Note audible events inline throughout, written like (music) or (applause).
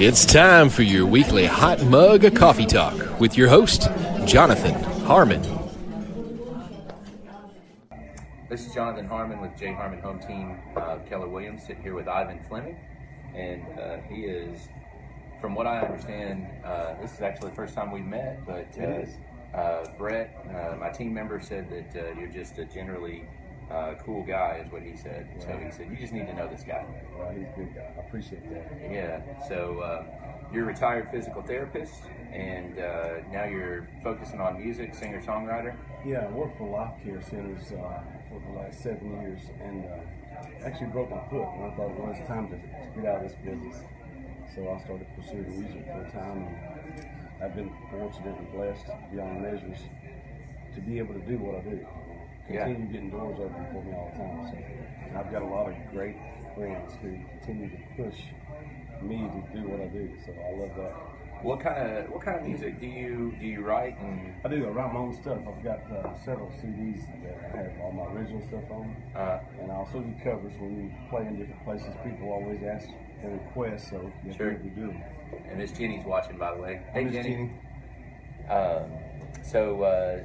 It's time for your weekly hot mug of coffee talk with your host, Jonathan Harmon. This is Jonathan Harmon with J Harmon Home Team uh, Keller Williams, sitting here with Ivan Fleming. And uh, he is, from what I understand, uh, this is actually the first time we've met, but uh, It is. uh, Brett, uh, my team member, said that uh, you're just a generally uh, cool guy, is what he said. So he said, You just need to know this guy. Well, he's a good guy. I appreciate that. Yeah. So uh, you're a retired physical therapist, and uh, now you're focusing on music, singer songwriter. Yeah, I worked for Life Care Centers uh, for the last seven years and uh, actually broke my foot. And I thought, well, it's time to, to get out of this business. So I started pursuing music full time. And I've been fortunate and blessed beyond measures to be able to do what I do. Yeah. Continue getting doors open for me all the time. So and I've got a lot of great friends who continue to push me to do what I do. So I love that. What kind of what kind of music do you do you write and I do. I write my own stuff. I've got uh, several CDs that I have all my original stuff on, uh, and I also do covers. When you play in different places, people always ask and request, so you Sure. to do them. and Miss Jenny's watching by the way. Hey Miss Jenny. Jenny. Um, so uh,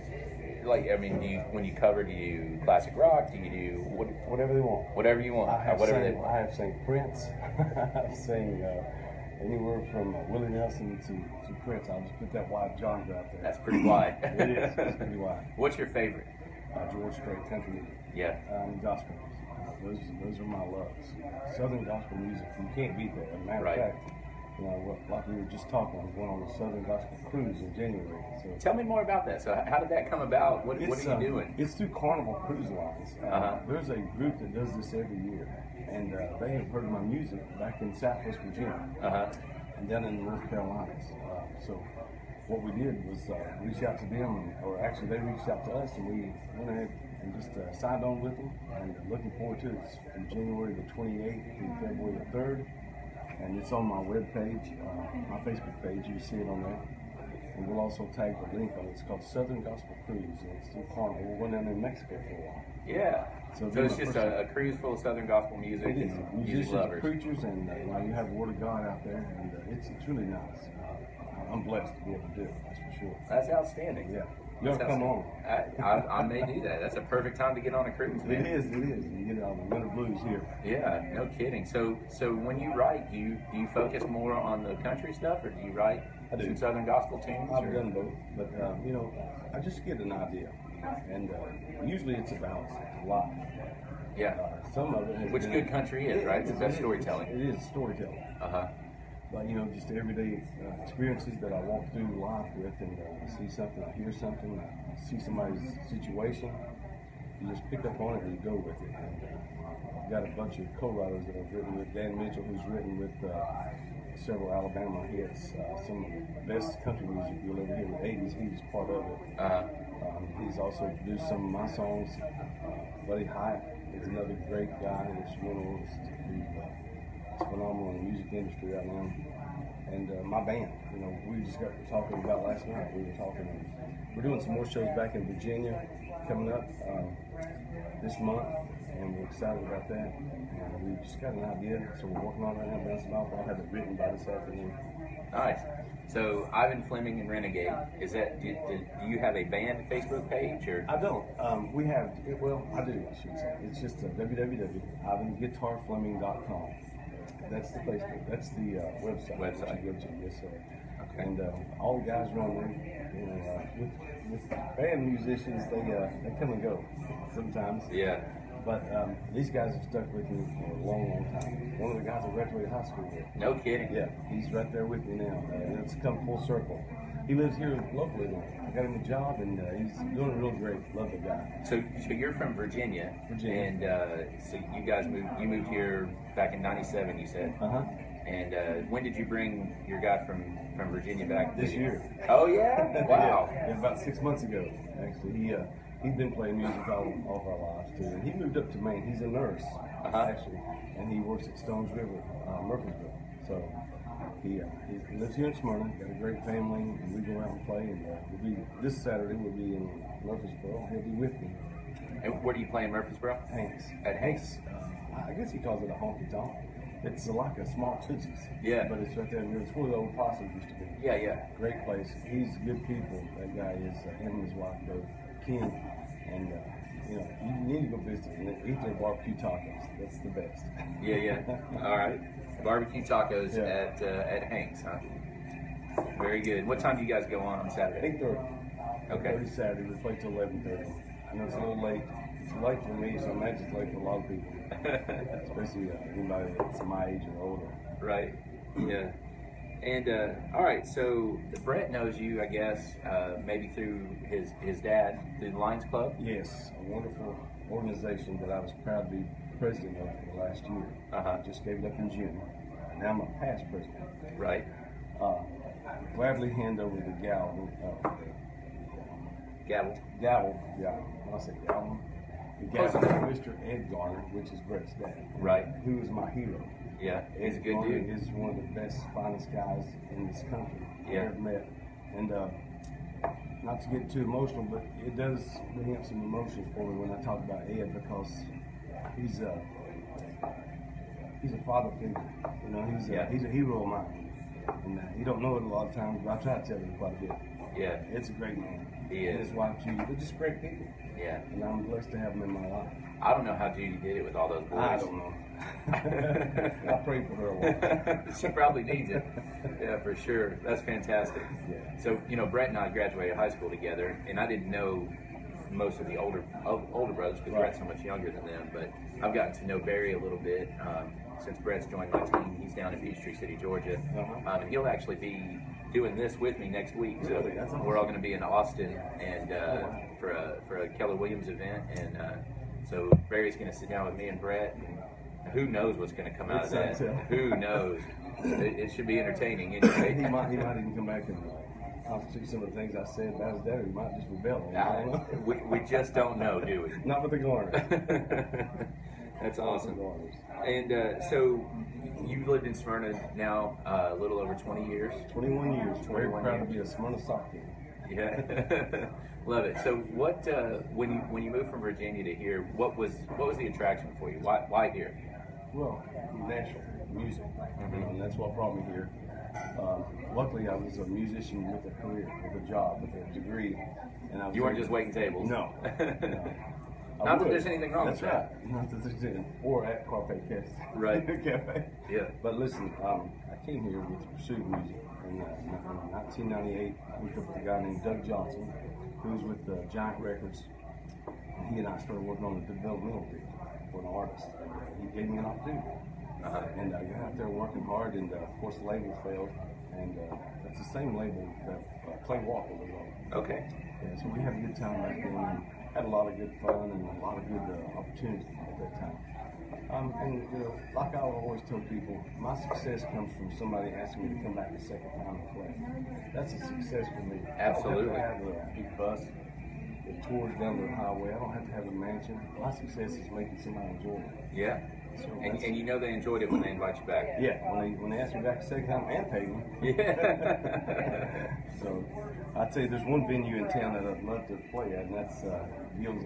like I mean, do you when you cover do you classic rock? Do you do what, Whatever they want. whatever you want? I have whatever sang, they I have sang Prince. (laughs) I've sang uh, anywhere from uh, Willie Nelson to, to Prince. I'll just put that wide genre out there. That's pretty wide. (laughs) it is. It's pretty wide. What's your favorite? Uh, George Strait country music. Yeah. um, gospel music. Uh, Those, those are my loves. Southern gospel music, you can't beat that. As a matter Right. of fact, you know, like we were just talking, was going on a Southern gospel cruise in January. So Tell me more about that. So how did that come about? What, what are you uh, doing? It's through Carnival Cruise Lines. Uh, Uh-huh. There's a group that does this every year, and uh, they have heard my music back in Southwest Virginia Uh huh. and down in North Carolina. Uh, so what we did was uh, reach out to them, or actually they reached out to us, and we went ahead and just uh, signed on with them. And looking forward to it. It's from January the 28th through February the 3rd, and it's on my webpage, uh, my Facebook page. You see it on there. And we'll also tag the link on it. It's called Southern Gospel Cruise, and it's through Carnival. We're going down in Mexico for a while. Yeah. So So, it's just a, a cruise full of Southern gospel music It is. Musicians, lovers. preachers, and uh, you, know, you have the Word of God out there, and uh, it's, it's really nice. Uh, I'm blessed to be able to do it, that's for sure. That's outstanding. Yeah. You That's ought to come on. I, I, I may do that. That's a perfect time to get on a cruise, man. It is, it is. You get on the winter blues here. Yeah, no kidding. So, so when you write, do you do you focus more on the country stuff, or do you write I do. some Southern gospel tunes? I've or- done both, but um, you know, I just get an idea, and uh, usually it's about life. Yeah. Uh, some of it Which good country is, right? It's the best storytelling. It is storytelling. Uh huh. But you know, just everyday uh, experiences that I walk through life with, and uh, I see something, I hear something, I see somebody's situation. You just pick up on it and you go with it. And uh, I've got a bunch of co-writers that I've written with. Dan Mitchell, who's written with uh, several Alabama hits, uh, some of the best country music you'll ever hear in the '80s. He was part of it. Uh, Um, he's also produced some of my songs. Uh, Buddy Hyatt is another great guy, instrumentalist who's uh, is phenomenal in the music industry right now. And uh, my band, you know, we just got talking about last night. We were talking. We're doing some more shows back in Virginia coming up um, this month, and we're excited about that. And we just got an idea, so we're working on it right now. Bouncing off. I'll have it written by this afternoon. nice. So Ivan Fleming and Renegade. Is that do, do, do you have a band Facebook page or? I don't. Um, we have, it, well, I do, I should say. It's just uh, www.ivanguitarfleming.com. That's the Facebook, that's the uh, website. that Website. you go to, yes, sir. Okay. And uh, all the guys are on there. You know, uh, with, with band musicians, they uh, they come and go sometimes. Yeah. But um, these guys have stuck with me for a long, long time. One of the guys I graduated high school with. No kidding. Yeah, he's right there with me now. And it's come full circle. He lives here locally. I got him a job, and uh, he's doing a real great. Love the guy. So, so you're from Virginia, Virginia. and uh, so you guys moved. You moved here back in '97. You said. Uh huh. And uh, when did you bring your guy from, from Virginia back? This year. Oh yeah! (laughs) Wow. yeah, yeah, about six months ago, actually. He uh, he's been playing music all, all of our lives too. And he moved up to Maine. He's a nurse, Uh-huh. actually, and he works at Stones River, uh, Murfreesboro. So he, uh, he lives here in Smyrna. Got a great family, and we go out and play. And uh, we'll be this Saturday. We'll be in Murfreesboro. He'll be with me. And where do you play in Murfreesboro? Hanks. At Hanks. Uh, I guess he calls it a honky tonk. It's like a small Tootsie's. Yeah. But it's right there. It's where the old posse used to be. Yeah, yeah. Great place. He's good people. That guy is. Uh, him and his wife, both Ken. And, uh, you know, you need to go visit and eat their barbecue tacos. That's the best. Yeah, yeah. (laughs) All right. Barbecue tacos Yeah. at uh, at Hanks, huh? Very good. What time do you guys go on on Saturday? 8.30. Okay. 8.30 Saturday. We play till 11.30. I know it's a little late. It's late for me, so I imagine it's late for a lot of people. (laughs) Especially uh, anybody that's my age or older. Right. Yeah. And uh, all right, so Brett knows you, I guess, uh, maybe through his his dad, through the Lions Club. Yes, a wonderful organization that I was proud to be president of for the last year. Uh-huh. Just gave it up in June. Now I'm a past president. Right. Uh, gladly hand over the gavel. Uh, Gavel. gavel, yeah, I say gavel. The gavel to. Mr. Ed Garner, which is Brett's dad. Right. Who is my hero. Yeah. He's a Ed good Garner dude. is one of the best, finest guys in this country Yeah. I've ever met. And uh, not to get too emotional, but it does bring up some emotions for me when I talk about Ed because he's a he's a father figure. You know, he's a, Yeah. he's a hero of mine, and uh, you don't know it a lot of times, but I try to tell him quite a bit. Yeah. It's a great man. He And is. his wife Judy, they're just great people, Yeah. and I'm blessed to have them in my life. I don't know how Judy did it with all those boys. I don't know. (laughs) I pray for her (laughs) she probably needs it. Yeah, for sure. That's fantastic. Yeah. So, you know, Brett and I graduated high school together, and I didn't know most of the older of- older brothers because Right. Brett's so much younger than them. But I've gotten to know Barry a little bit um, since Brett's joined my team. He's down in Peachtree City, Georgia, Uh-huh. um, and he'll actually be doing this with me next week. So Really? Awesome. we're all going to be in Austin and uh, Oh, wow. for a for a Keller Williams event, and uh, so Barry's going to sit down with me and Brett. And who knows what's going to come out of that? It's to tell. Who knows? (laughs) It, it should be entertaining (laughs) he might he might even come back and constitute some of the things I said about his dad. He might just rebel. on. I don't know. we, we just don't know, do we? Not with the Garners. (laughs) That's awesome. And uh, so you've lived in Smyrna now uh, a little over 20 years. 21 years. 21 Very 21 proud years. to be a Smyrna sock. Yeah, (laughs) love it. So what uh, when you when you moved from Virginia to here, what was what was the attraction for you? Why why here? Well, natural music, Mm-hmm. and that's what brought me here. Um, luckily, I was a musician with a career, with a job, with a degree, and I was You weren't just waiting tables. No. (laughs) no. Not that there's anything wrong That's with that. right. (laughs) Not that there's anything. Or at Carpe Cafe. Right. (laughs) Cafe. Yeah. But listen, um, I came here with the pursuit of music. In, uh, in 1998, I hooked up with a guy named Doug Johnson, who was with uh, Giant Records. And he and I started working on a developmental deal for an artist. And he gave me an opportunity. Uh-huh. And I got out there working hard, and uh, of course, the label failed. And uh, that's the same label that uh, Clay Walker was on. Okay. Yeah, so we had a good time back then and had a lot of good fun and a lot of good uh, opportunities at that time. Um, and you know, like I always tell people, my success comes from somebody asking me to come back a second time and play. That's a success for me. Absolutely. I don't have to have a big bus that tours down the highway. I don't have to have a mansion. My success is making somebody enjoy it. Yeah. And, and you know they enjoyed it when they invite you back. yeah, when they when they ask me back a second time and pay me. Yeah. (laughs) So I'd say there's one venue in town that I'd love to play at, and that's uh,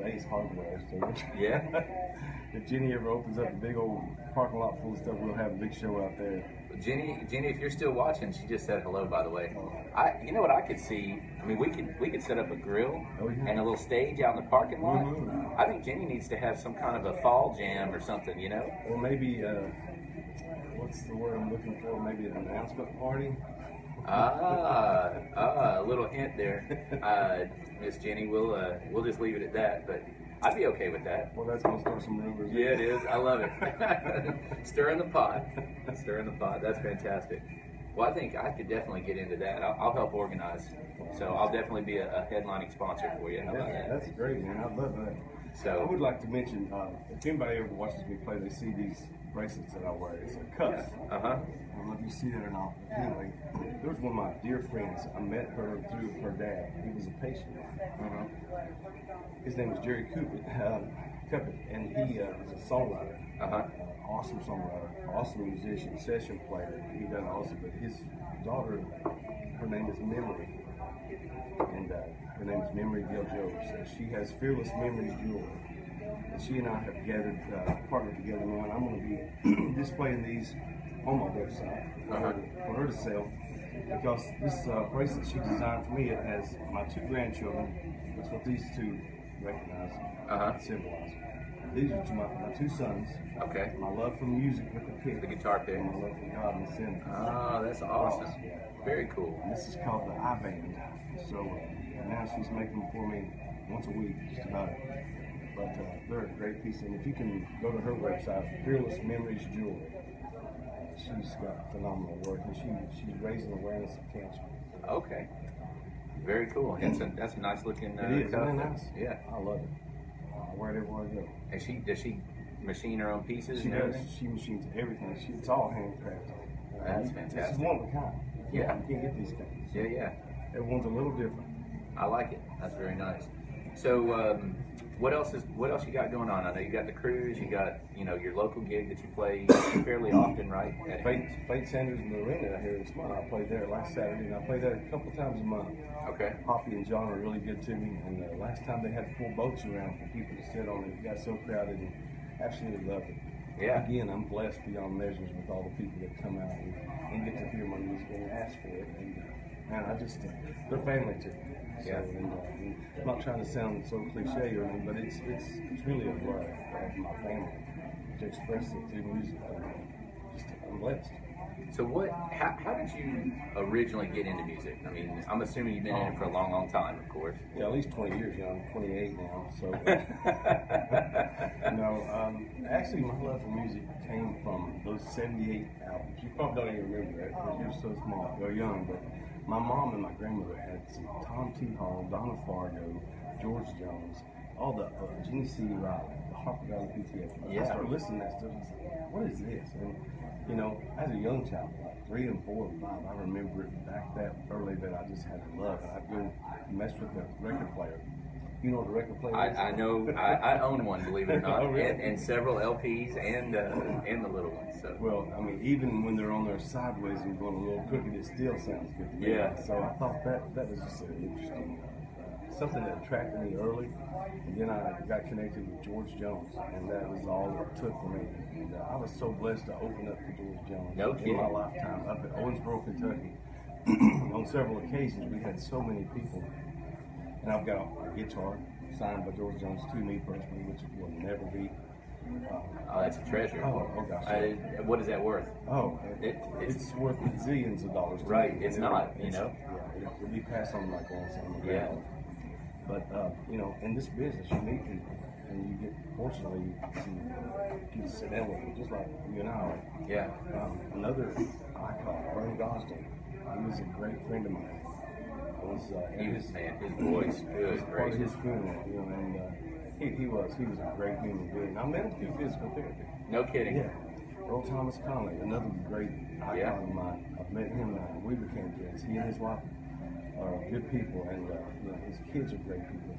Ace Hardware. So Yeah. (laughs) if Jenny ever opens up a big old parking lot full of stuff, we'll have a big show out there. Jenny, Jenny, if you're still watching, she just said hello. By the way, I, you know what I could see? I mean, we could we could set up a grill Oh, yeah. and a little stage out in the parking lot. Mhm. I think Jenny needs to have some kind of a fall jam or something. You know? Or maybe, uh, what's the word I'm looking for? Maybe an announcement party. Ah, ah, a little hint there, uh, Miss Jenny. We'll uh, we'll just leave it at that. But I'd be okay with that. Well, that's gonna start some rumors. Yeah, it is. I love it. (laughs) Stir in the pot. (laughs) Stir in the pot. That's fantastic. Well, I think I could definitely get into that. I'll, I'll help organize. So I'll definitely be a, a headlining sponsor for you. How about Yeah, that? that's great, man. I love that. So- I would like to mention, uh, if anybody ever watches me play, they see these bracelets that I wear. It's a cuff. Uh huh. I don't know if you see that or not. Anyway, there was one of my dear friends. I met her through her dad. He was a patient. Uh-huh. His name was Jerry Cooper, (laughs) uh, Cuppet, and he uh, was a songwriter. Uh-huh. Uh, awesome songwriter, awesome musician, session player. He done awesome. But his daughter, her name is Memory, and uh, her name is Memory Gill Jones. She has Fearless Memories Jewelry. And she and I have gathered, uh, partnered together now, and I'm going to be (clears throat) displaying these on my website for, her, to, for her to sell. Because this uh, bracelet she designed for me, it has my two grandchildren. That's what these two recognize Uh-huh. and symbolize. These are my, my two sons. Okay. My love for music with the pick. The guitar pick. My love for God and sin. Ah, that's awesome. Very cool. And this is called the I Band. So uh, now she's making them for me once a week, just about. But uh, they're a great piece. And if you can go to her website, Fearless Memories Jewelry, she's got phenomenal work, and she she's raising awareness of cancer. Okay. Very cool. That's a that's a nice looking. Uh, it is, cuff. nice? Yeah. I love it. I wear it everywhere I go. And she does she machine her own pieces She and does. everything? She machines everything. She, it's all handcrafted. That's This is one of a kind. Yeah. You can't get these things. Yeah, yeah. Everyone's a little different. I like it. That's very nice. So, um, what else is what else you got going on? I know you got the cruise. You got you know your local gig that you play fairly often, right? At Fate, Fate Sanders Marina out here in Smyrna. I played there last Saturday, and I play there a couple times a month. Okay. Hoppy and John are really good to me, and uh, last time they had pull boats around for people to sit on, it got so crowded, and absolutely loved it. Yeah. Again, I'm blessed beyond measures with all the people that come out and, and get to hear my music and ask for it, and uh, man, I just uh, they're family to me. Yeah. and, uh, I'm not trying to sound so cliche or anything, but it's it's it's really a love of my family to express it through music. Uh, just, I'm blessed. So, what? How, how did you originally get into music? I mean, I'm assuming you've been in it for a long, long time, of course. Yeah, at least 20 years. You know, I'm 28 now. So, (laughs) (laughs) no, um, actually, my love for music came from those 78 albums. You probably don't even remember that because you're so small, you're young. But my mom and my grandmother had some Tom T. Hall, Donna Fargo, George Jones, all the uh, Jeannie C. Riley, the Harper Valley PTF. Yeah. I started listening to that stuff. and I was like, what is this? And, you know, as a young child, like three and four and five, I remember it back that early that I just had to love. And I'd go mess with the record player. You know what a record player is? I, I know. I, I own one, believe it or (laughs) not, Oh, really? and, and several LPs and uh, and the little ones. So. Well, I mean, even when they're on there sideways and going a little crooked, it still sounds good to me. Yeah. So I thought that that was just an interesting, uh, something that attracted me early. And then I got connected with George Jones, and that was all it took for me. And uh, I was so blessed to open up to George Jones No in my lifetime up at Owensboro, Kentucky. (clears throat) on several occasions, we had so many people. And I've got a guitar signed by George Jones to me personally, which will never be. Uh, Oh, that's a treasure. Oh, oh gosh. I, what is that worth? Oh, It- it's, it's- worth zillions of dollars. Right, it's And not, you know? Yeah, it'll be passed on like on on the Yeah. ground. But uh, you know, in this business, you meet people, and you get fortunately you to sit down with them, just like you and I. are. Yeah. Um, another icon, Vern Gosdin. He was a great friend of mine. Was uh, He was man. His voice, good part his funeral, you know, and uh, he, he was he was a great human being. I met him through physical therapy. No kidding. Yeah. Earl Thomas Conley, another great icon Yeah. of mine. I've met him now. We became friends. He and his wife are good people, and uh, you know, his kids are great people.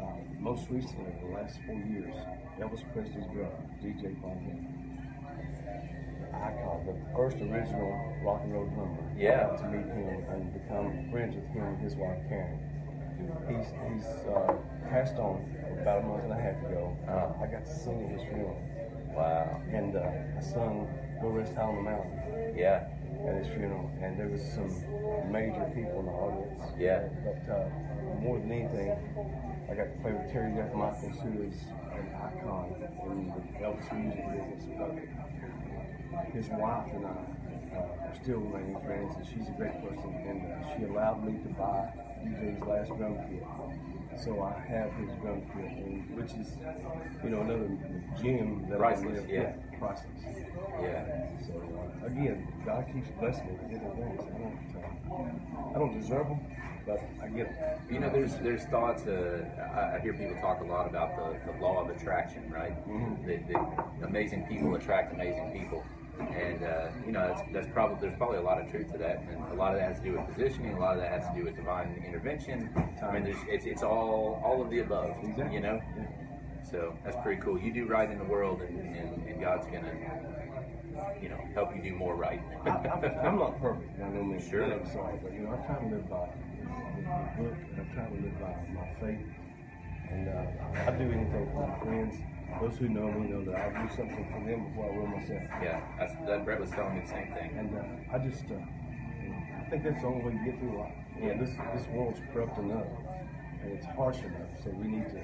Uh, most recently, in the last four years, Elvis Presley's brother, DJ Fontana. Icon, the first original rock and roll drummer. Yeah. To meet him and become friends with him and his wife Karen. He's he's uh, passed on about a month and a half ago. Uh. I got to sing at his funeral Wow. and uh, I sung "Go Rest High on the Mountain" Yeah. at his funeral, and there was some major people in the audience. Yeah. But uh, more than anything, I got to play with Terry Jeff Michaels, who is an icon in the Elvis music business. His wife and I uh, are still remaining friends, and she's a great person, and uh, she allowed me to buy DJ's last drum kit. So I have his drum kit, and, which is, you know, another gem that Priceless, I live. yeah. priceless. Yeah. So uh, again, God keeps blessing me with different things. I don't, uh, I don't deserve them, but I get them. You know, there's there's thoughts. Uh, I, I hear people talk a lot about the, the law of attraction, right? Mhm. The, the amazing people attract amazing people, and uh, you know that's, that's probably there's probably a lot of truth to that, and a lot of that has to do with positioning, a lot of that has to do with divine intervention. I mean, there's, it's it's all all of the above, Exactly. you know. Yeah. So that's pretty cool. You do right in the world, and, and, and God's gonna, you know, help you do more right. I, I, I'm (laughs) not perfect, by no means. Sure. I'm sorry, but you know, I try to live by the book, and I try to live by my faith, and uh, I do anything for my friends. Those who know me know that I'll do something for them before I will myself. Yeah, that's, that Brett was telling me the same thing. And uh, I just, uh, I think that's the only way to get through life. You know, Yeah. this this world's corrupt enough, and it's harsh enough. So we need to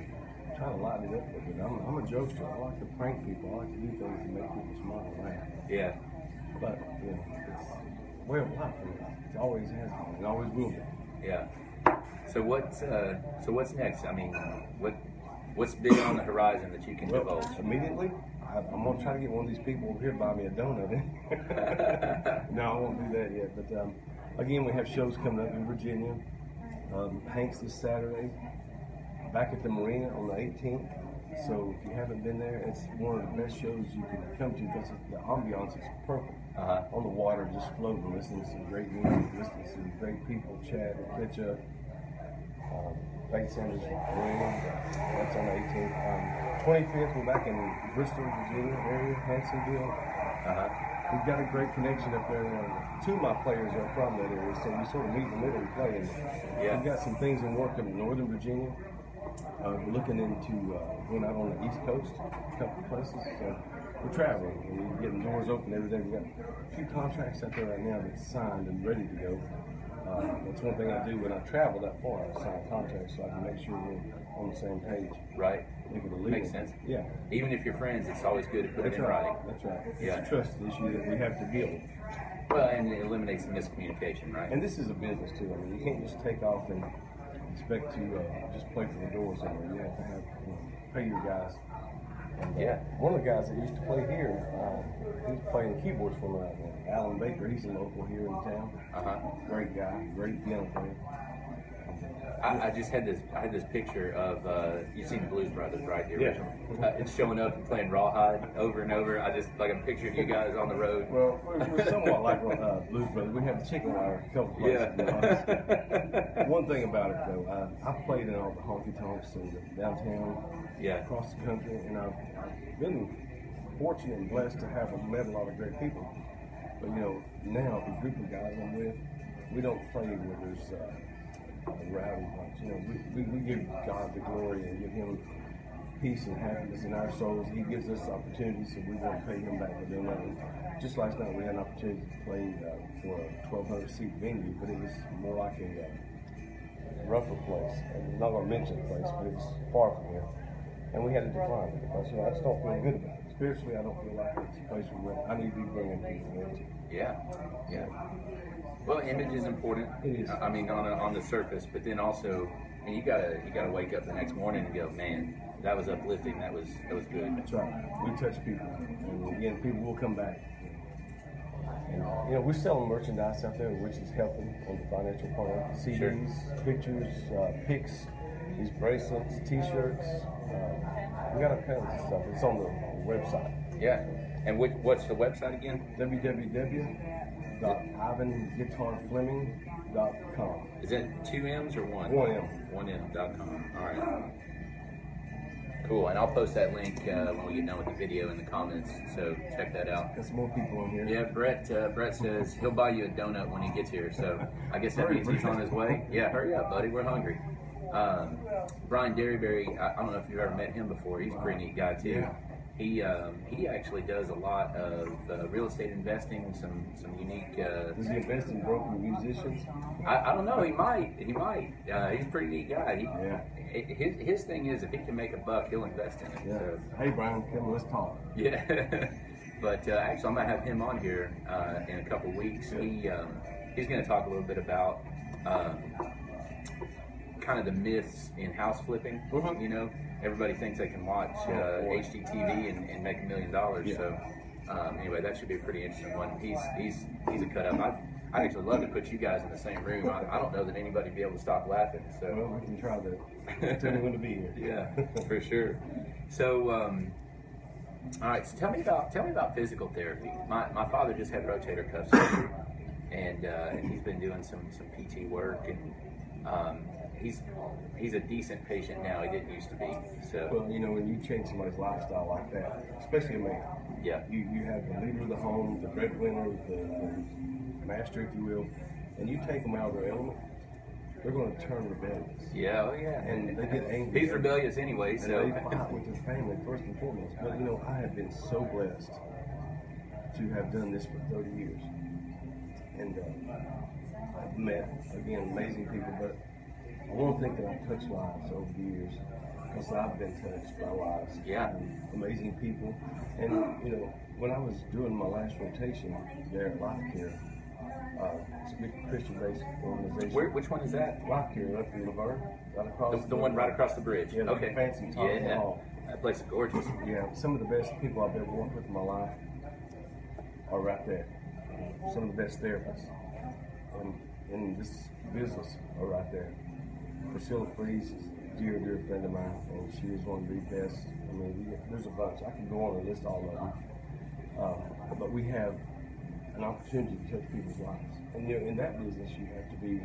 try to lighten it up a little bit. I'm, I'm a jokester. I like to prank people. I like to do things to make people smile. Right? Yeah, But you know, it's way of life. for me. It always has been. It always will be. yeah. So what's uh, so what's next? I mean, what what's big on the horizon that you can Well, divulge? immediately, I, I'm gonna try to get one of these people over here to buy me a donut. (laughs) no, I won't do that yet. But um, again, we have shows coming up in Virginia. Um, Hanks this Saturday, back at the marina on the 18th. So if you haven't been there, it's one of the best shows you can come to because the ambiance is perfect. Uh-huh. On the water, just floating, listening to some great music, listening to some great people chat and catch up. Um, Fate Sanders Williams, that's on the 18th. Um, 25th, we're back in Bristol, Virginia area, Hansonville. Uh-huh. We've got a great connection up there. Uh, two of my players are from that area, so we sort of meet in the middle and play. And Yeah. We've got some things in work in Northern Virginia. Uh, we're looking into uh, going out on the East Coast, a couple of places. So we're traveling and we're getting doors open every day. We've got a few contracts out there right now that's signed and ready to go. Uh, that's one thing I do when I travel that far. I sign contracts so I can make sure we're on the same page. Right. Makes sense. Yeah. Even if you're friends, it's always good to put That's it in right. writing. That's right. It's Yeah. a trust issue that we have to deal with. Well, and it eliminates the miscommunication, right? And this is a business too. I mean, you can't just take off and expect to uh, just play for the door somewhere. You have to have you know, pay your guys. And, uh, Yeah. One of the guys that used to play here, uh, he's playing keyboards for me right now. Alan Baker. He's a local here in town. Uh-huh. Great guy. Great piano player. I, I just had this. I had this picture of uh, you've seen the Blues Brothers, right? The Yeah. Uh, it's showing up and playing Rawhide over and over. I just like I'm picturing you guys on the road. Well, we're, we're somewhat like uh, Blues Brothers. We have the chicken wire a couple places. to be honest. Yeah. One thing about it though, uh, I've played in all the honky tonks the downtown, Yeah. across the country, and I've, I've been fortunate and blessed to have met a lot of great people. But you know, now the group of guys I'm with, we don't play where there's uh, a rowdy bunch. You know, we, we, we give God the glory and give Him peace and happiness in our souls. He gives us opportunities, so we want to pay Him back for doing that. Just last night, we had an opportunity to play uh, for a 1,200 seat venue, but it was more like a uh, rougher place. I'm not going to mention the place, but it was far from here. And we had to decline it because you know, I just don't feel good about it. Spiritually, I don't feel like it's a place where I need to be bringing people into. Yeah, yeah. Well, image is important. It is. I mean, on a, on the surface, but then also, I mean, you gotta you gotta wake up the next morning and go, man, that was uplifting. That was that was good. That's right. We touch people, and again, people will come back. And, you know, we're selling merchandise out there, which is helping on the financial part. CDs, pictures, uh, pics, these bracelets, T-shirts. Uh, we got all kinds of stuff. It's on the website. Yeah. And which, what's the website again? www.ivanguitarfleming.com. Is it two M's or one? One M. One M dot com. All right. Cool. And I'll post that link uh, when we get done with the video in the comments. So check that out. Got some more people on here. Yeah, Brett. Uh, Brett says he'll buy you a donut when he gets here. So I guess that means he's on his way. Yeah, hurry up, buddy. We're hungry. Um, Brian Derryberry. I, I don't know if you've ever met him before. He's a pretty neat guy too. Yeah. He um, he actually does a lot of uh, real estate investing. Some some unique. Uh, Does he invest in broken musicians? I, I don't know. He might. He might. Uh, he's a pretty neat guy. He, Yeah. His, his thing is if he can make a buck, he'll invest in it. Yeah. So, Hey, Brian, come let's talk. yeah. (laughs) but uh, actually, I'm gonna have him on here uh, in a couple weeks. He um, he's gonna talk a little bit about um, kind of the myths in house flipping. Mhm. You know, everybody thinks they can watch uh. HGTV and, and make a million dollars. Yeah. So um, anyway, that should be a pretty interesting one. He's he's he's a cut up. I I actually love to put you guys in the same room. I, I don't know that anybody'd be able to stop laughing. So. Well, we can try that. Tell me when to be here. (laughs) Yeah, for sure. So, um, all right. So tell me about tell me about physical therapy. My, my father just had rotator cuff surgery, and uh, and he's been doing some some PT work, and um, he's he's a decent patient now. He didn't used to be. So Well, you know, when you change somebody's lifestyle like that, especially a man, yeah, you, you have the leader of the home, the breadwinner, the, the master, if you will, and you take them out of their element, they're going to turn rebellious. Yeah, oh yeah. And they get angry. He's rebellious anyway, And so they fight with their family first and foremost. But you know, I have been so blessed to have done this for 30 years. And uh, I've met, again, amazing people, but I want to think that I've touched lives over the years because I've been touched by lives. Yeah. Amazing people. And, you know, when I was doing my last rotation there at Life Care, uh, it's a big Christian-based organization. Where, which one is that? Life Care up in La Vergne, right across The, the one right across the bridge. Yeah, okay. fancy top yeah. hall. That place is gorgeous. Yeah, some of the best people I've ever worked with in my life are right there. Some of the best therapists in, in this business are right there. Priscilla Fries is a dear, dear friend of mine, and she is one of the best. I mean, we, there's a bunch. I can go on and list all of them. Uh, but we have an opportunity to touch people's lives. And you know, in that business, you have to be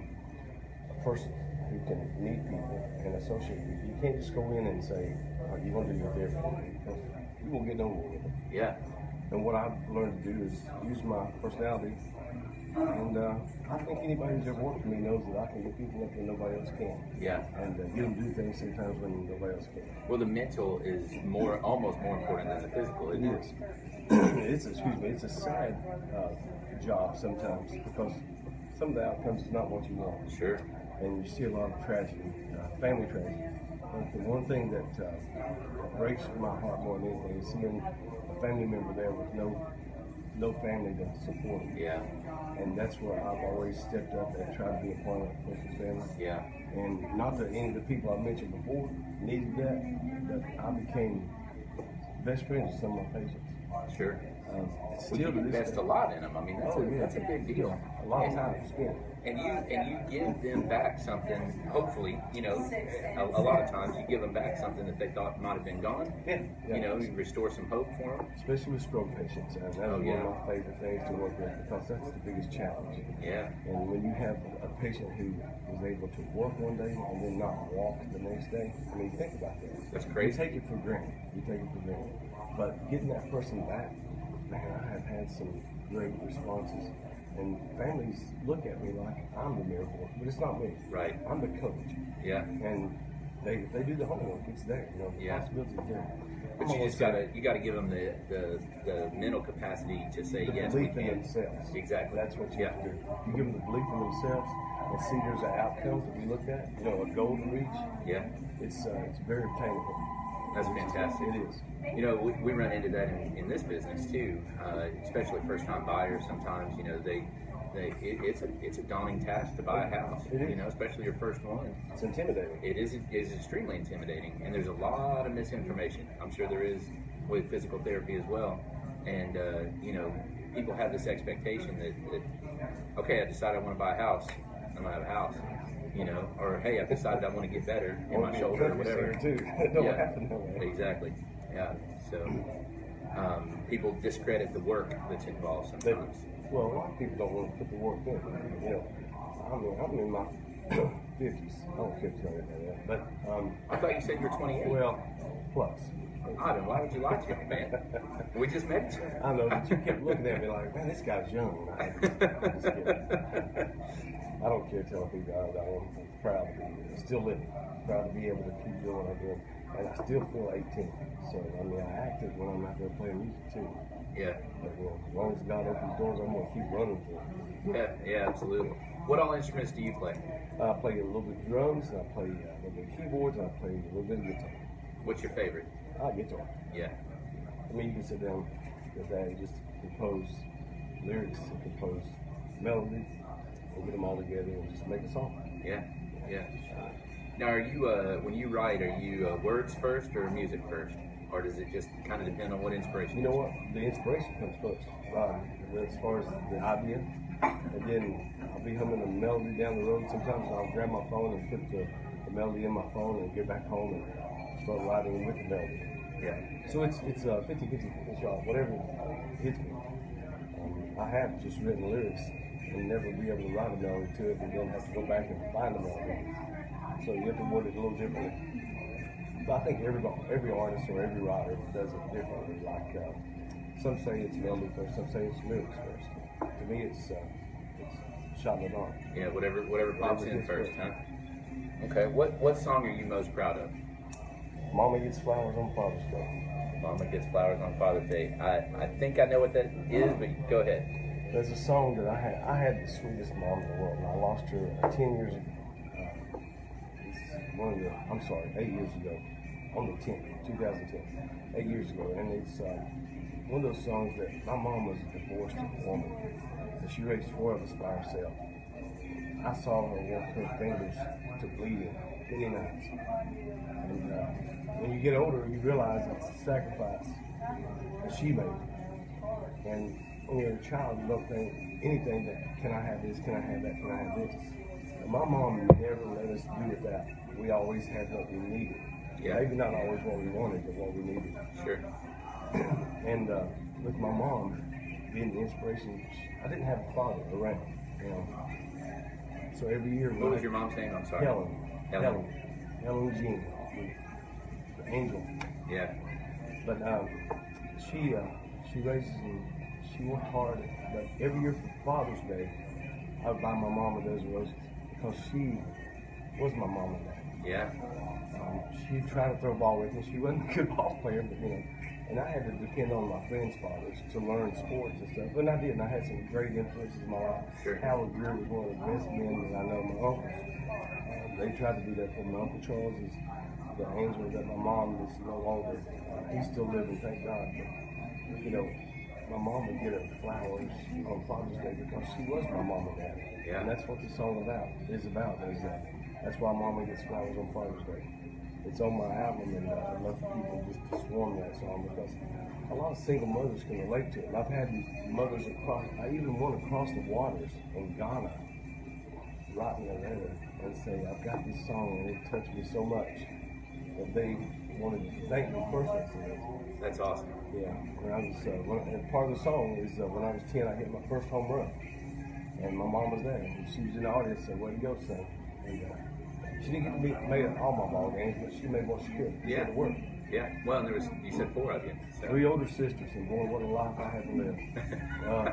a person who can meet people and associate with people. You can't just go in and say, oh, you want to do your therapy. because You won't get nowhere with it. Yeah. And what I've learned to do is use my personality. And uh, I think anybody who's ever worked with me knows that I can get people up when nobody else can. Yeah. And uh, get them to do things sometimes when nobody else can. Well, the mental is more, almost more important than the physical, It isn't it? is. (clears throat) it's excuse me. It's a sad uh, job sometimes because some of the outcomes is not what you want. Sure. and you see a lot of tragedy, uh, family tragedy. But the one thing that uh, breaks my heart more than anything is seeing a family member there with no no family to support them. Yeah. And that's where I've always stepped up and tried to be a part of the family. Yeah. And not that any of the people I mentioned before needed that, but I became best friends with some of my patients. Sure. Um, Well, still you to this invest a lot in them. I mean, that's, Oh, a, yeah. that's a big deal. A lot of time spent. And you and you give them back something. Hopefully, you know, a, a lot of times you give them back something that they thought might have been gone. Yeah. yeah. You know, you restore some hope for them. especially with stroke patients. And that Oh, yeah. one of my favorite things to work with because that's the biggest challenge. Yeah. And when you have a patient who was able to work one day and then not walk the next day, I mean, think about that. That's You crazy. take it for granted. You take it for granted. But getting that person back, man, I have had some great responses. And families look at me like I'm the miracle, but it's not me. Right. I'm the coach. Yeah. And they, they do the homework. It's there. You know, the Yeah. there. But I'm you just gotta you gotta give them the, the, the mental capacity to say the yes. We belief in can. themselves. Exactly. That's what you Yeah. have to do. You give them the belief in themselves and see there's an outcome to be looked at, you know, a goal to reach. Yeah. It's uh, it's very obtainable. That's fantastic. It is. You know, we, we run into that in, in this business too, uh, especially first time buyers. Sometimes, you know, they, they it, it's a it's a daunting task to buy a house. You know, especially your first one. It's intimidating. It is it is extremely intimidating, and there's a lot of misinformation. I'm sure there is with physical therapy as well. And uh, you know, people have this expectation that, that okay, I decided I want to buy a house. I'm gonna have a house. You know, or hey, I've decided I want to get better in my shoulder or whatever. too. (laughs) Yeah, exactly. Yeah. So um, people discredit the work that's involved They, sometimes. well, a lot of people don't want to put the work in. You know, I mean, I'm in my (coughs) 50s. I don't care if you that, but um, I thought you said you were 28. well, plus. Ivan, why would you lie to me, man? We just met other. I know, but you kept looking at me like, man, this guy's young. (laughs) I, I'm just kidding. I don't care telling people I, I am proud to be still living, proud to be able to keep doing what I'm doing, and I still feel 18. So I mean, I acted when I'm out there playing music too. Yeah. But you know, as long as God opens doors, I'm gonna keep running for it. Yeah, yeah, absolutely. What all instruments do you play? I play a little bit of drums, I play uh, a little bit of keyboards, I play a little bit of guitar. What's your favorite? I guitar. Yeah, I mean, you can sit down with that and just compose lyrics and compose melodies and get them all together and just make a song. yeah, yeah. Now, are you uh, when you write, are you uh, words first or music first, or does it just kind of depend on what inspiration? You know what? The inspiration comes first. As far as the idea, and then I'll be humming a melody down the road. Sometimes I'll grab my phone and put the, the melody in my phone and get back home and start writing with the melody. Yeah, So it's it's a 50 50 shot, whatever hits me. Um, I have just written lyrics and never be able to write a melody to it and then have to go back and find a melody. So you have to word it a little differently. But I think every every artist or every writer does it differently. Like uh, some say it's melody first, some say it's lyrics first. To me, it's uh, it's shot in the dark. Yeah, whatever whatever pops in first, first. huh? Okay. What what song are you most proud of? Mama gets flowers on Father's Day. Mama gets flowers on Father's Day. I, I think I know what that is, but go ahead. There's a song that I had. I had the sweetest mom in the world, and I lost her ten years ago. Uh, the. I'm sorry, eight years ago, on the 10th, 2010, eight years ago, and it's uh, one of those songs that my mom was a divorced woman, and she raised four of us by herself. I saw her work her fingers to bleeding many nights, and uh, when you get older, you realize it's a sacrifice that she made. And you're a child, you don't think anything that can I have this, can I have that, can I have this. And my mom never let us do without. We always had what we needed. Yeah. Maybe not always what we wanted, but what we needed. Sure. (clears throat) And uh, with my mom being the inspiration, I didn't have a father around. You know. So every year, What was your mom's name? I'm sorry. Helen, Helen. Helen, Helen Jean, the, the angel. Yeah. But um, she uh, she raises me. Worked hard. But every year for Father's Day, I would buy my mom a dozen roses because she was my mom and. Yeah. Um, she tried to throw ball with me. She wasn't a good (laughs) ball player, but you know. And I had to depend on my friends' fathers to learn sports and stuff. And I did. And I had some great influences in my life. Sure. Howard Greer was one of the best men that I know. My uncles. Um, they tried to do that for me. My Uncle Charles is the angel that my mom is no longer. Uh, he's still living, thank God. But, you know, my mom would get her flowers on Father's Day because she was my mom and dad. Yeah. And that's what the song about is about. Is that that's why Mama gets flowers on Father's Day. It's on my album, and uh, I'd love people just to swarm that song because a lot of single mothers can relate to it. And I've had mothers across. I even went across the waters in Ghana, write me a letter and say, "I've got this song, and it touched me so much that they wanted to thank me personally for it." That's awesome. Yeah, when I was, uh, when, and part of the song is uh, when I was 10, I hit my first home run. And my mom was there. And she was in the audience, said, Way to go, son. And uh, she didn't get to meet, make all my ball games, but she made what she could. Yeah. to work. Yeah. Well, and there was you said four of you. So. Three older sisters, and boy, what a life I had to live. (laughs) Uh,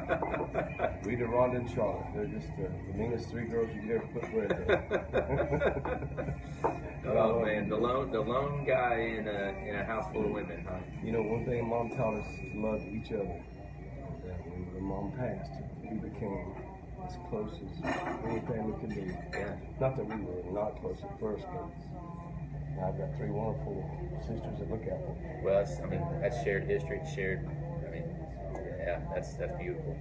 Rita, Rhonda, and Charlotte. They're just uh, the meanest three girls you could ever put in. (laughs) oh man, the lone the lone guy in a in a house full of women, huh? You know, one thing mom taught us is to love each other. And, uh, when mom passed, we became as close as any family could be. Yeah. Not that we were not close at first, but I've got three wonderful sisters that look out for me. Well, that's, I mean, that's shared history, shared. I mean, yeah, that's that's beautiful.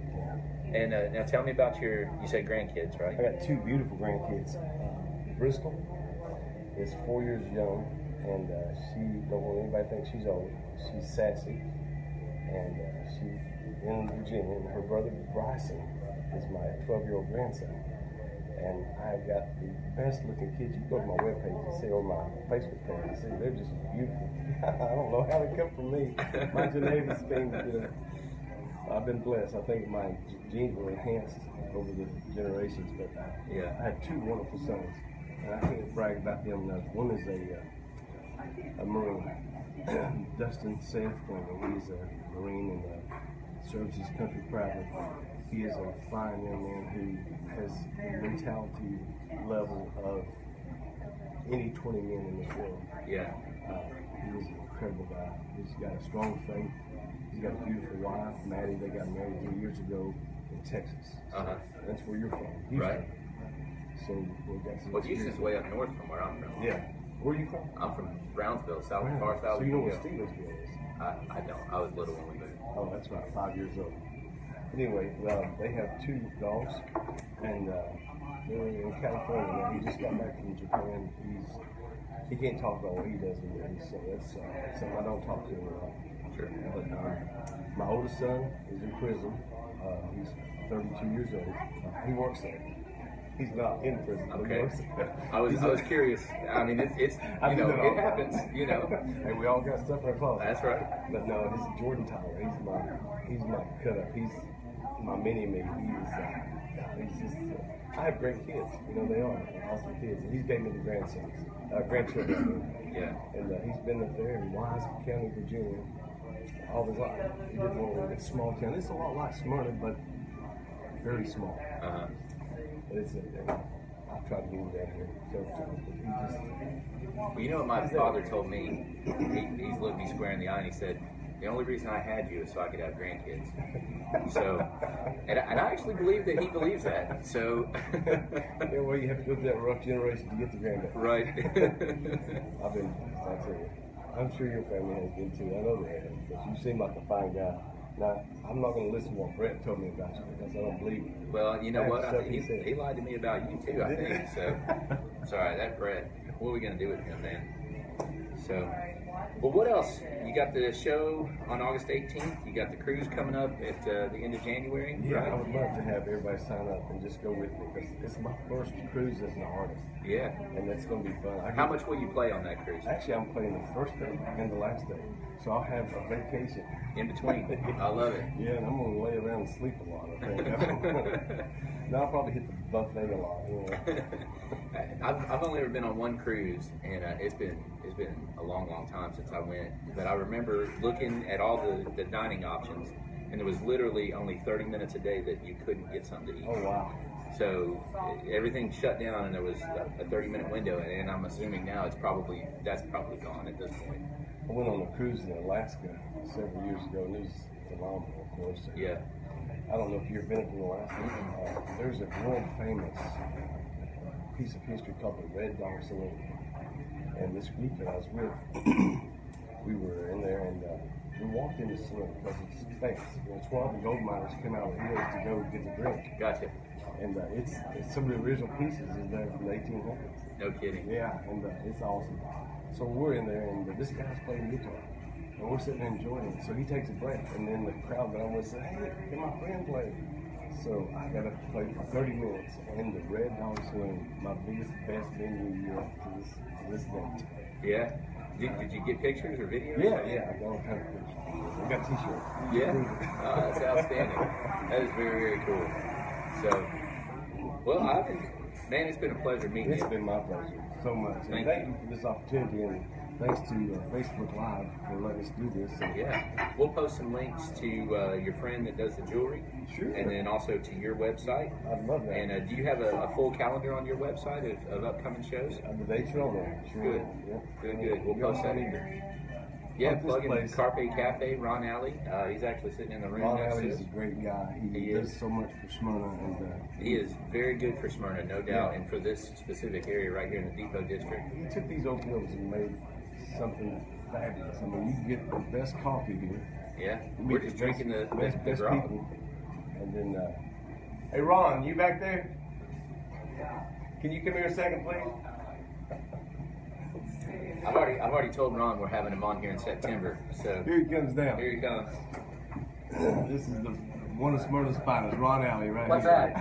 And uh, now tell me about your. You said grandkids, right? I got two beautiful grandkids. Uh, Bristol is four years young, and uh, she don't want anybody to think she's old. She's sassy, and uh, she's in Virginia. And her brother Bryson is my 12-year-old grandson. And I've got the best looking kids. You go to my webpage and see on my Facebook page and see they're just beautiful. (laughs) I don't know how they come from me. My genetic thing, you know. I've been blessed. I think my genes were enhanced over the generations, but I, Yeah. I have two wonderful sons, and I can't brag about them enough. One is a uh, a Marine, (clears throat) Dustin Seth Fleming. He's a Marine and uh, serves his country proudly. He is a fine young man who has the mentality level of any 20 men in this world. Yeah. Uh, he is an incredible guy. He's got a strong faith. He's got a beautiful wife, Maddie. They got married three years ago in Texas. So Uh-huh. That's where you're from, Houston. Right. So we got some Well, Houston's way up north from where I'm from. Yeah. Where are you from? I'm from Brownsville, South Wow. far south. So you know can. Stevensville is? I, I don't. I was little when we moved. Oh, that's about five years old. Anyway, uh, they have two dogs, and uh, they're in California now. He just got back from Japan. He's he can't talk about what he does in so that's uh, something I don't talk to him about. Sure. But um, my oldest son is in prison. Uh, he's 32 years old. Uh, he works there. He's not in prison. Okay. (laughs) I was I was curious. I mean, it's it's (laughs) you know it happens. You know. (laughs) hey, we all got stuff in our closet. That's right. But no, this is Jordan Tyler. He's my he's my cut up. He's my mini me. He's uh, he's just. Uh, I have great kids. You know they are awesome kids. And he's me the grandsons, uh, grandchildren. Yeah. And uh, he's been up there in Wise County, Virginia, all his life. He want to in a small town. It's a lot like Smyrna, but very small. Uh-huh. But it's a, I've tried to move down here. So Well, you know what my father told me? He, he's looked me square in the eye and he said, the only reason I had you is so I could have grandkids. So, and, I- and I actually believe that he believes that. So, (laughs) yeah, well, you have to go through that rough generation to get the grandkids. right. (laughs) I've been, I tell you, I'm sure your family has been too. I know they have, because you seem like a fine guy. Now, I'm not going to listen to what Brett told me about you because I don't believe it. well, you know what? I think he he, he lied to me about you too, I think. So, (laughs) sorry, that Brett. What are we going to do with him, man? So, well, what else? You got the show on August 18th. You got the cruise coming up at uh, the end of January, Yeah, I would love to have everybody sign up and just go with me because it's my first cruise as an artist, Yeah. and it's going to be fun. I How much will you play on that cruise? Actually, I'm playing the first day and the last day, so I'll have a vacation. In between. I love it. (laughs) Yeah, and I'm going to lay around and sleep a lot. I think. (laughs) (laughs) now I'll probably hit the buffet a lot. You know. I've, I've only ever been on one cruise, and uh, it's been it's been a long, long time since I went. But I remember looking at all the, the dining options, and there was literally only 30 minutes a day that you couldn't get something to eat. Oh wow. So everything shut down, and there was a 30 minute window. And, and I'm assuming now it's probably that's probably gone at this point. I went on a cruise in Alaska several years ago, and it was phenomenal, of course. Yeah. I don't know if you've been to Alaska. Uh, there's a world famous piece of history called the Red Dog Saloon. And this group that I was with, (clears throat) we were in there and uh, we walked in the saloon because it's famous. You know, 12 gold miners come out of the hills to go get the drink. Gotcha. And uh, it's, it's some of the original pieces is there from the 1800s. No kidding. Yeah, and uh, it's awesome. So we're in there, and uh, this guy's playing guitar, and we're sitting there enjoying it. So he takes a break, and then the crowd that I'm with said, "Hey, can my friend play?" So I got to play for 30 minutes in the Red Dog Saloon, my biggest, best venue yet to this to this day. Yeah. Did, did you get pictures or videos? Yeah, yeah, I got all kind of pictures. I got T-shirts. Yeah, (laughs) oh, that's outstanding. That is very, very cool. So, well, I've been, man, it's been a pleasure meeting It's you. It's been my pleasure so much. And Thank thank, you for this opportunity, and thanks to uh, Facebook Live for letting us do this. And Yeah, we'll post some links to uh, your friend that does the jewelry, Sure. and then also to your website. I'd love that. And uh, do you have a, a full calendar on your website of, of upcoming shows? Uh, the dates are on there. Sure. Good. Yeah. Good, good. We'll You post that. need to- Yeah, Plug in. Carpe Cafe, Ron Alley. Uh, he's actually sitting in the room Ron Alley is a great guy. He, He does is. so much for Smyrna, and uh, He is very good for Smyrna, no doubt, Yeah. and for this specific area right here in the Depot District. he took these oak hills and made something fabulous. I mean, you can get the best coffee here. Yeah, we're just drinking the, best, the best people, and then. Uh, hey, Ron, you back there? Can you come here a second, please? I've already, I've already told Ron we're having him on here in September. So Here he comes down. here he comes. This is the one of Smyrna's finest, Ron Alley, right What's here.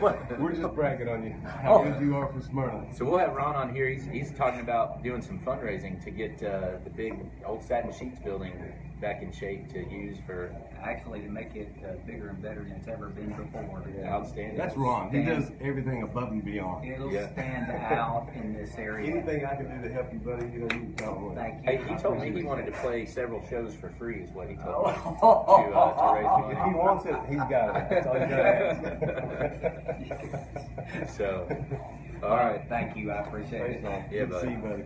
that? (laughs) We're just bragging on you. (laughs) How Oh. good you are for Smyrna. So we'll have Ron on here. He's, he's talking about doing some fundraising to get uh, the big old satin sheets building back in shape to use for actually to make it uh, bigger and better than it's ever been before. outstanding. That's Ron. He does everything above and beyond. It'll Yeah. stand out in this area. Anything I can do to help you, buddy, you know, you can count on. Thank you. Hey, he told me he wanted to play several shows for free. Is what he told me to, uh, to raise If he wants it, he's got it. That's all you gotta ask. (laughs) So, all right. Thank you. I appreciate Thanks, it. Ron. Yeah, Good to buddy. see you, buddy.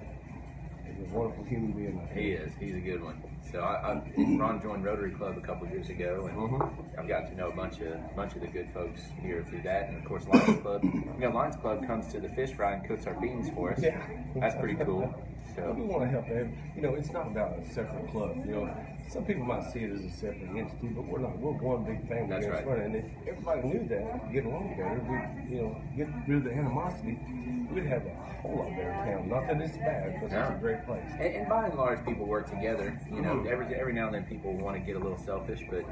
He's a wonderful human being. I. He is. He's a good one. So I, I Ron joined Rotary Club a couple years ago, and Mhm. I've gotten to know a bunch of bunch of the good folks here through that, and of course Lions Club. You know, Lions Club comes to the fish fry and cooks our beans for us. Yeah. That's pretty cool. But we want to help every, you know, it's not about a separate club. You know, some people might see it as a separate entity, but we're not. We're one big family That's right. Smyrna. And if everybody knew that, get along better, we, you know, get rid of the animosity, we'd have a whole lot better town. Not that it's bad, but it's a great place. and, and by and large, people work together. You know, Mhm. every every now and then people want to get a little selfish, but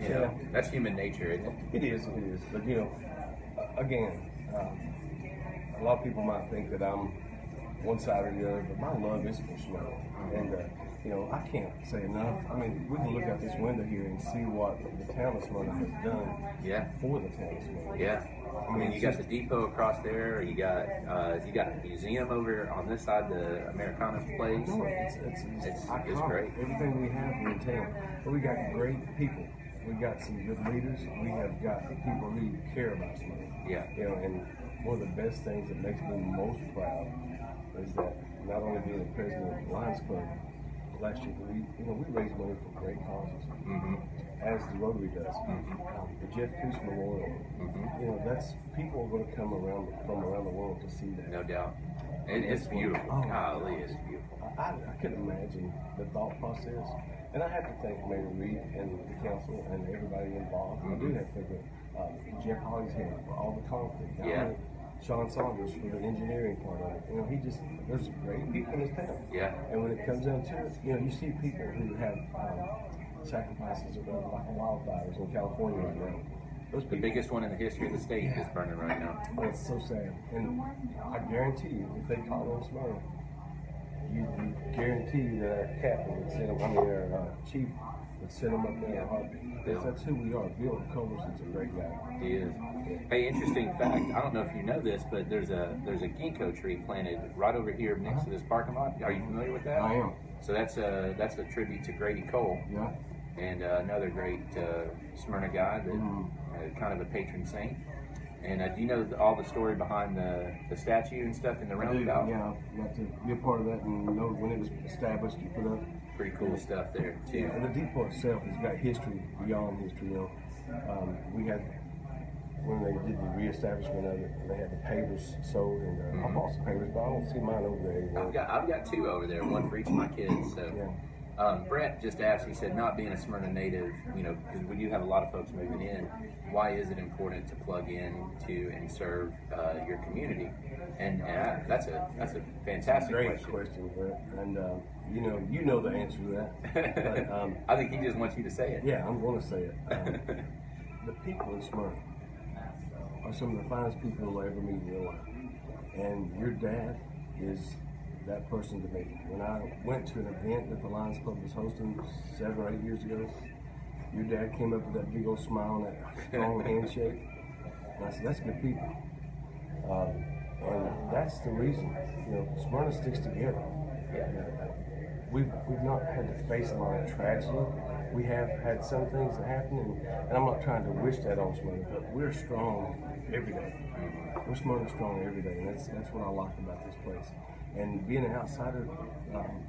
you know Yeah. that's human nature, isn't it? It is, it is. But you know, again, um, a lot of people might think that I'm one side or the other, but my love is for snow. And uh, you know, I can't say enough. I mean, we can look out this window here and see what the town of Smyrna has done Yeah. for the town of Smyrna. Yeah. I mean, you got the depot across there. You got uh, you got a museum over on this side, the Americana place. No, it's, it's, it's, It's- it's great. Everything we have in town. But we got great people. we got some good leaders. We have got people who care about Smyrna. Yeah. You know, and one of the best things that makes me most proud is that not only being the president of the Lions Club last year, but we you know we raise money for great causes, Mm-hmm. as the Rotary does. Um, the Jeff Kuss Memorial. Mm-hmm. You know, that's people are going to come around from around the world to see that. No doubt. And it's beautiful. Oh. Golly, it's beautiful. I, I couldn't imagine the thought process. And I have to thank Mayor Reed and the council and everybody involved. I do have to thank uh, Jeff Hollingshead for all the concrete. I Yeah. Sean Saunders for the engineering part of it. You know, he just, there's great people in this town. Yeah. And when it comes down to it, you know, you see people who have um, sacrifices of like wildfires in California right now. Those The people, biggest one in the history of the state is burning right now. it's so sad. And I guarantee you, if they call on Smyrna, you, you guarantee that our captain would send them, I mean, our uh, chief would send them up there heartbeat. That's, that's who we are. Bill Culverson's a great guy. He is. Hey, interesting fact. I don't know if you know this, but there's a there's a ginkgo tree planted right over here next to this parking lot. Are you familiar with that? I am. So that's a that's a tribute to Grady Cole, Yeah. and uh, another great uh, Smyrna guy that Mhm. uh, kind of a patron saint. And uh, do you know all the story behind the, the statue and stuff in the roundabout? yeah, I got to be a part of that and know when it was established, you put up. Pretty cool stuff there too. And the depot itself has got history beyond history. You know, um, we had when they did the reestablishment of it, they had the pavers sold, and uh, I bought some pavers, but I don't see mine over there anymore. I've got I've got two over there, one for each of my kids. So. Yeah. Um, Brett just asked, he said, not being a Smyrna native, you know, because we do have a lot of folks moving in, why is it important to plug in to and serve uh, your community? And, and I, that's a that's a fantastic Great question. question, Brett. And uh, you know, you know the answer to that. but, (laughs) um, I think he just wants you to say it. yeah, I'm going to say it. (laughs) Um, the people in Smyrna are some of the finest people you'll ever meet in your life. And your dad is that person to me. When I went to an event that the Lions Club was hosting seven or eight years ago, your dad came up with that big old smile and that (laughs) strong handshake. And I said, that's good people. Um, and that's the reason, you know, Smyrna sticks together. Uh, We've, we've not had to face a lot of tragedy. We have had some things that happen, and, and I'm not trying to wish that on Smyrna, but we're strong every day. We're Smyrna strong every day, and that's that's what I like about this place. And being an outsider, um,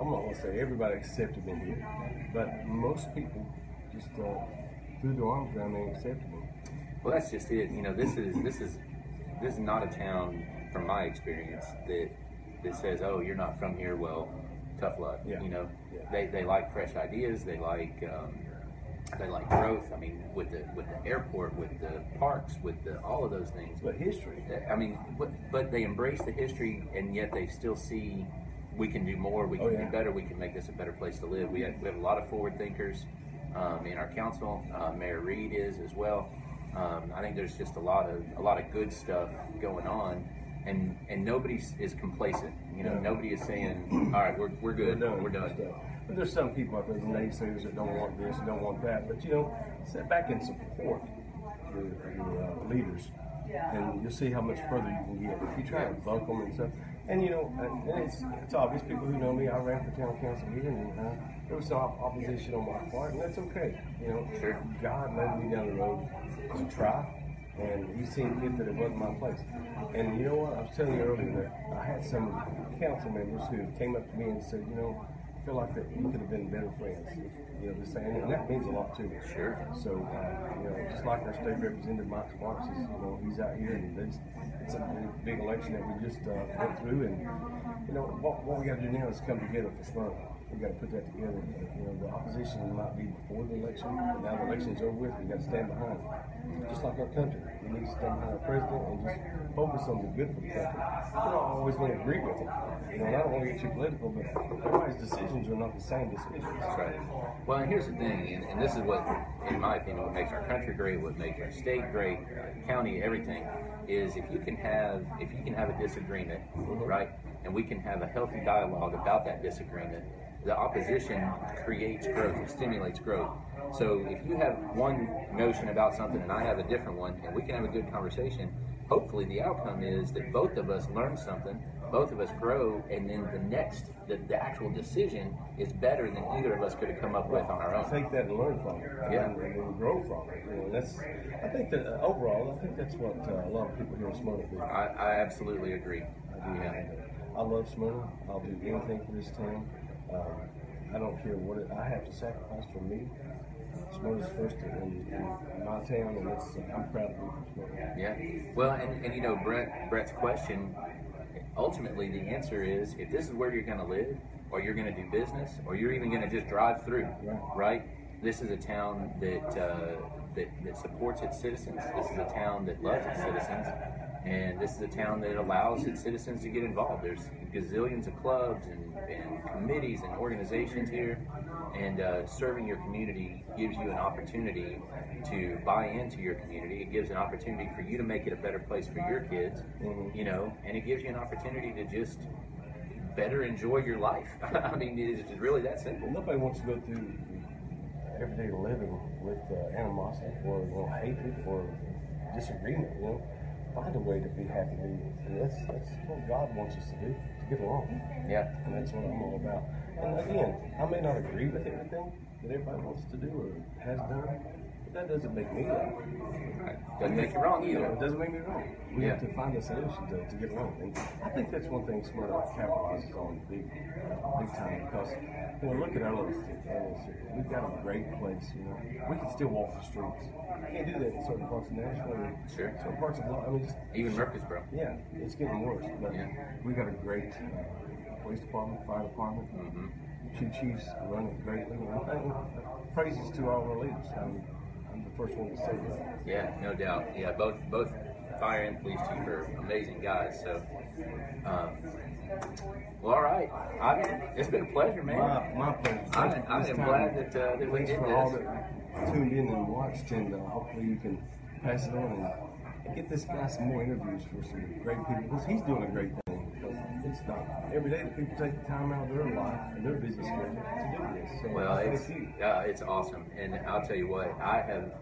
I'm not gonna say everybody accepted me here, but most people just uh, threw their arms around me and accepted me. Well, that's just it. You know, this is this is this is not a town, from my experience, that that says, "Oh, you're not from here." Well, tough luck. Yeah. You know, Yeah. they they like fresh ideas. They like um, they like growth. I mean, with the with the airport, with the parks, with the all of those things. But history, I mean, but, but they embrace the history, and yet they still see we can do more, we can Oh, yeah. do better, we can make this a better place to live. We have, we have a lot of forward thinkers um, in our council. Uh, Mayor Reed is as well. Um, I think there's just a lot of a lot of good stuff going on, and and nobody is complacent. You know, No. nobody is saying, "All right, we're, we're good, We're done. we're done." Stuff. But there's some people out there, the naysayers that don't want this, don't want that. But you know, sit back and support your, your uh, leaders, and you'll see how much further you can get. If you try to buck them and stuff, and you know, and and it's it's obvious. People who know me, I ran for town council here, and uh, there was some opposition on my part, and that's okay. You know, Sure. God led me down the road to try. And he seen fit that it wasn't my place. And you know what? I was telling you earlier that I had some council members who came up to me and said, you know, I feel like that you could have been better friends. You know, just saying, and that means a lot to me. Sure. So, uh, you know, just like our state representative Mike Sparks is, you know, he's out here and it's, it's a big, big election that we just uh, went through. And, you know, what, what we got to do now is come together for Smyrna. We got to put that together. You know, the opposition might be before the election, but now the election's over with, we got to stand behind it. Just like our country, we need to stand behind our president and just focus on the good for the country. We don't always want to agree with him. You know, I don't want to get too political, but everybody's decisions are not the same decisions. That's right. Well, and here's the thing, and, and this is what, in my opinion, what makes our country great, what makes our state great, county, everything, is if you can have if you can have a disagreement, right, and we can have a healthy dialogue about that disagreement, the opposition creates growth, it stimulates growth. So if you have one notion about something and I have a different one, and we can have a good conversation, hopefully the outcome is that both of us learn something, both of us grow, and then the next, the, the actual decision is better than either of us could have come up with on our own. Take that and learn from it, Yeah. and, and, grow from it. You know, that's. I think that uh, overall, I think that's what uh, a lot of people here in Smyrna do. I, I absolutely agree. I, Yeah. I love Smyrna. I'll do anything for this town. Um, I don't care what it, I have to sacrifice for me. Smyrna's first in, in my town, and it's, uh, I'm proud from Smyrna. Yeah. Well, and, and you know, Brett Brett's question. Ultimately, the answer is if this is where you're going to live, or you're going to do business, or you're even going to just drive through, Right. right? This is a town that uh, that that supports its citizens. This is a town that loves its citizens, and this is a town that allows its citizens to get involved. There's gazillions of clubs and, and committees and organizations here, and uh, serving your community gives you an opportunity to buy into your community. It gives an opportunity for you to make it a better place for your kids, Mhm. you know, and it gives you an opportunity to just better enjoy your life. (laughs) I mean, it's really that simple. Nobody wants to go through everyday living with uh, animosity or you know, hatred or disagreement. You know, find a way to be happy. And that's that's what God wants us to do to get along, Yeah. and that's what I'm all about. And again, I may not agree with everything that everybody wants to do or has done, that doesn't make me right. Doesn't make you wrong either. it doesn't make me wrong. We have to find a solution to, to get along. And I think that's one thing Smyrna capitalizes on big, big time because, you know, look at our little city. Our little city. We've got a great place, you know. We can still walk the streets. I can't do that in certain parts of Nashville. and Sure. Certain parts of, I mean, just, Even Murfreesboro. yeah, it's getting worse. But Yeah. we got a great uh, police department, fire department. Mm-hmm Two chiefs running greatly. And, praises to all our leaders. I'm the first one to say that. Yeah, no doubt. Yeah, both both fire and police chief are amazing guys. So, um, well, all right. I it's been a pleasure, man. My, my pleasure. I, I am time. glad that, uh, that we did for this. all that tuned in and watched, and uh, hopefully you can pass it on and, get this guy some more interviews for some great people because he's doing a great thing. It's not every day that people take the time out of their life and their busy schedule to do this. So Well, thank it's uh, it's awesome, and I'll tell you what, I have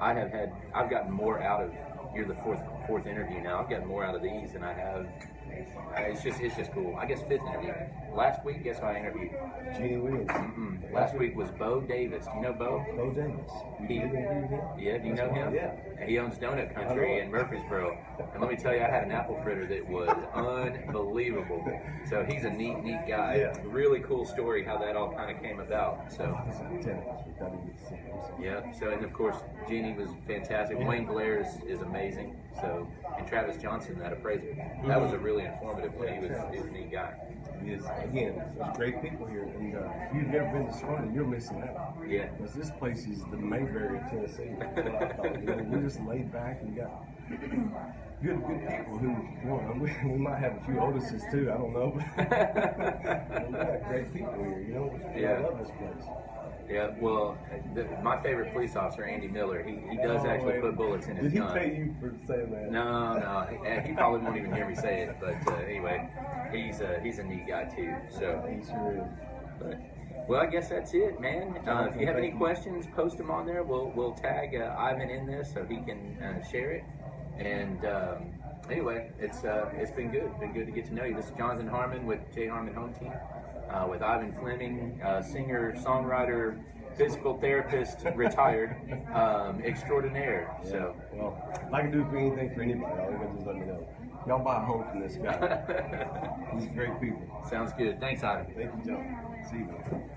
I have had I've gotten more out of you're the fourth fourth interview now. I've gotten more out of these than I have. Uh, It's just it's just cool. I guess fifth interview. Last week, guess who I interviewed? Jeannie Williams, Mm, last week was Bo Davis. Do you know Bo? Bo Davis. You He- did interview him? Yeah, do you know him? Yeah. And He owns Donut Country in Murfreesboro. And let me tell you, I had an apple fritter that was unbelievable. So he's a neat, neat guy. Yeah. Really cool story how that all kind of came about. So. He's out of town this week. I didn't get to see him. so- Yeah. So and of course Jeannie was fantastic. Wayne Blair is, is amazing. So and Travis Johnson, that appraiser, that was a really informative one. He was he was a neat guy. Is again, there's great people here, and uh, if you've never been to Smyrna, you're missing out. Yeah. Because this place is the Mayberry of Tennessee. (laughs) That's what I thought. You know, we're just laid back and got good, good people who, know, we, we might have a few Otises too. I don't know, but (laughs) we got great people here. You know, Yeah. I love this place. Yeah. Well, the, my favorite police officer, Andy Miller, he, he does Oh, actually wait. put bullets in his Did he gun. pay you for saying that? No, no, he, he probably won't even hear me say it. But uh, anyway, he's uh, he's a neat guy too. So, He sure is. but, well, I guess that's it, man. Uh, if you have any questions, post them on there. We'll we'll tag uh, Ivan in this so he can uh, share it. And um, anyway, it's uh, it's been good. Been good to get to know you. This is Jonathan Harmon with J Harmon Home Team, uh, with Ivan Fleming, uh, singer, songwriter, physical therapist, (laughs) retired, um, extraordinaire. So. Well, if I can do for anything for anybody, all you gotta do is let me know. Y'all buy a home from this guy. (laughs) He's great people. Sounds good. Thanks, Ivan. Thank you, John. See you. man.